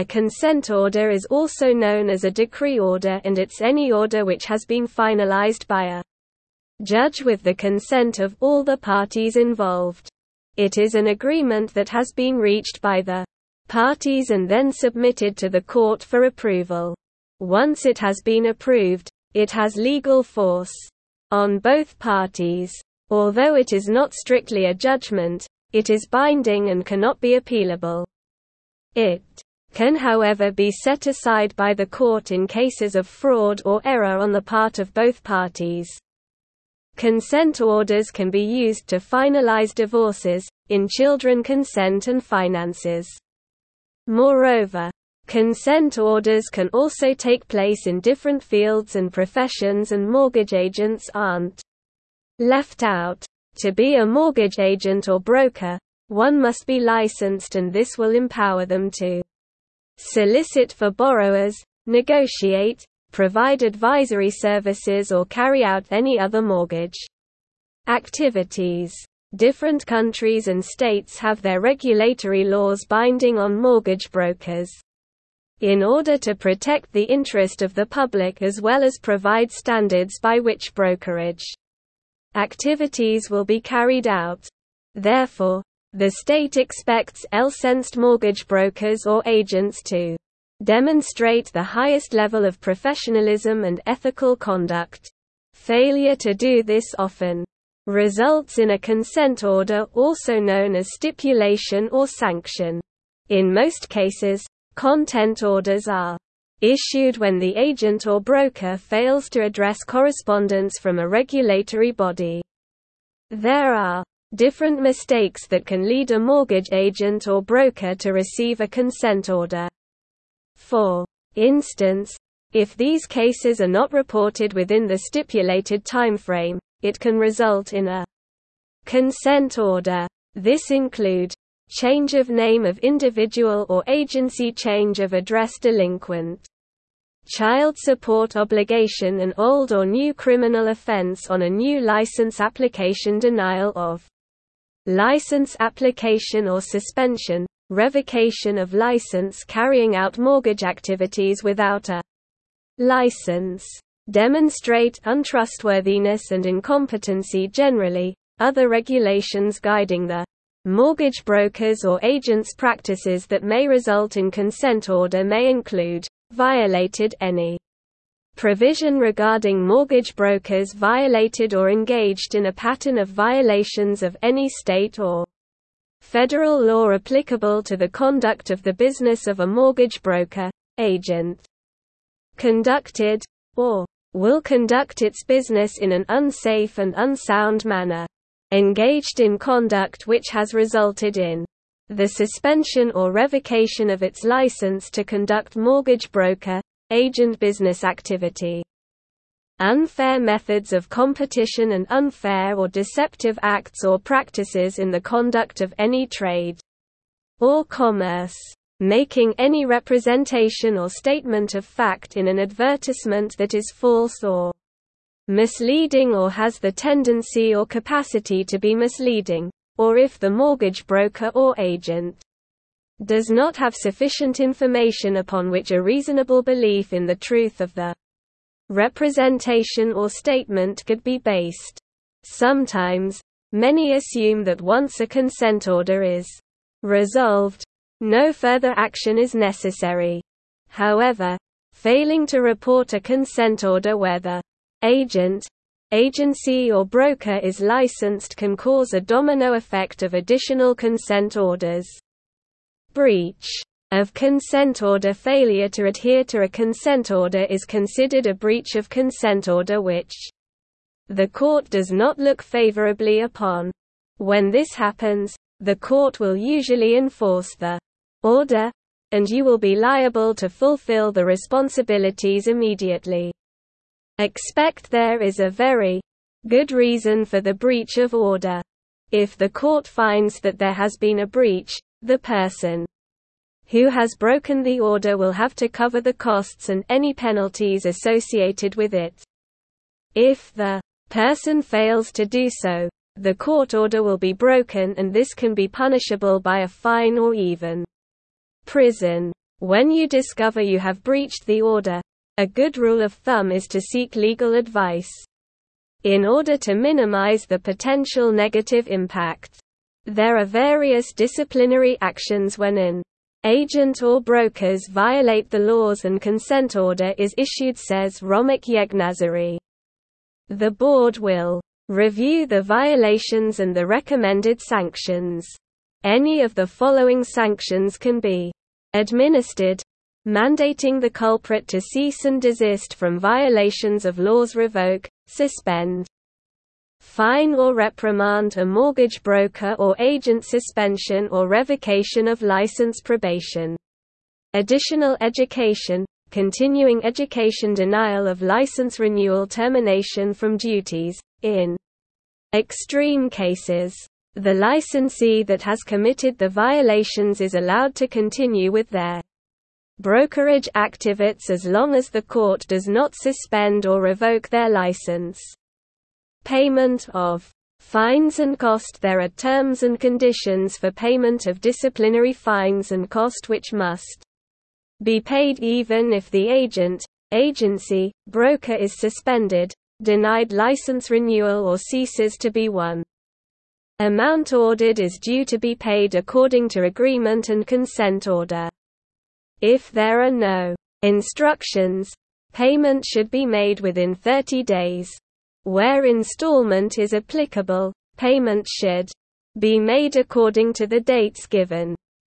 A consent order is also known as a decree order and it's any order which has been finalized by a judge with the consent of all the parties involved. It is an agreement that has been reached by the parties and then submitted to the court for approval. Once it has been approved, it has legal force on both parties. Although it is not strictly a judgment, it is binding and cannot be appealable. It can however be set aside by the court in cases of fraud or error on the part of both parties. Consent orders can be used to finalize divorces, in children consent and finances. Moreover, consent orders can also take place in different fields and professions and mortgage agents aren't left out. To be a mortgage agent or broker, one must be licensed and this will empower them to solicit for borrowers, negotiate, provide advisory services or carry out any other mortgage activities. Different countries and states have their regulatory laws binding on mortgage brokers. In order to protect the interest of the public as well as provide standards by which brokerage activities will be carried out. Therefore, the state expects licensed mortgage brokers or agents to demonstrate the highest level of professionalism and ethical conduct. Failure to do this often results in a consent order also known as stipulation or sanction. In most cases, consent orders are issued when the agent or broker fails to address correspondence from a regulatory body. There are different mistakes that can lead a mortgage agent or broker to receive a consent order. For instance, if these cases are not reported within the stipulated timeframe, it can result in a consent order. This include change of name of individual or agency change of address delinquent child support obligation an old or new criminal offense on a new license application denial of license application or suspension, revocation of license carrying out mortgage activities without a license, demonstrate untrustworthiness and incompetency generally, other regulations guiding the mortgage brokers or agents' practices that may result in consent order may include violated any provision regarding mortgage brokers violated or engaged in a pattern of violations of any state or federal law applicable to the conduct of the business of a mortgage broker, agent, conducted, or will conduct its business in an unsafe and unsound manner, engaged in conduct which has resulted in the suspension or revocation of its license to conduct mortgage broker, agent business activity. Unfair methods of competition and unfair or deceptive acts or practices in the conduct of any trade or commerce. Making any representation or statement of fact in an advertisement that is false or misleading or has the tendency or capacity to be misleading, or if the mortgage broker or agent does not have sufficient information upon which a reasonable belief in the truth of the representation or statement could be based. Sometimes, many assume that once a consent order is resolved, no further action is necessary. However, failing to report a consent order where the agent, agency or broker is licensed can cause a domino effect of additional consent orders breach of consent order failure to adhere to a consent order is considered a breach of consent order which the court does not look favorably upon. When this happens, the court will usually enforce the order, and you will be liable to fulfill the responsibilities immediately. Expect there is a very good reason for the breach of order. If the court finds that there has been a breach, the person who has broken the order will have to cover the costs and any penalties associated with it. If the person fails to do so, the court order will be broken and this can be punishable by a fine or even prison. When you discover you have breached the order, a good rule of thumb is to seek legal advice. In order to minimize the potential negative impact, there are various disciplinary actions when an agent or brokers violate the laws and consent order is issued says Romik Yeghnazary. The board will review the violations and the recommended sanctions. Any of the following sanctions can be administered, mandating the culprit to cease and desist from violations of laws revoke, suspend, fine or reprimand a mortgage broker or agent suspension or revocation of license probation. Additional education, continuing education denial of license renewal termination from duties, in extreme cases. The licensee that has committed the violations is allowed to continue with their brokerage activities as long as the court does not suspend or revoke their license. Payment of fines and cost There are terms and conditions for payment of disciplinary fines and cost which must be paid even if the agent, agency, broker is suspended, denied license renewal or ceases to be one. Amount ordered is due to be paid according to agreement and consent order. If there are no instructions, payment should be made within 30 days. Where installment is applicable, payment should be made according to the dates given.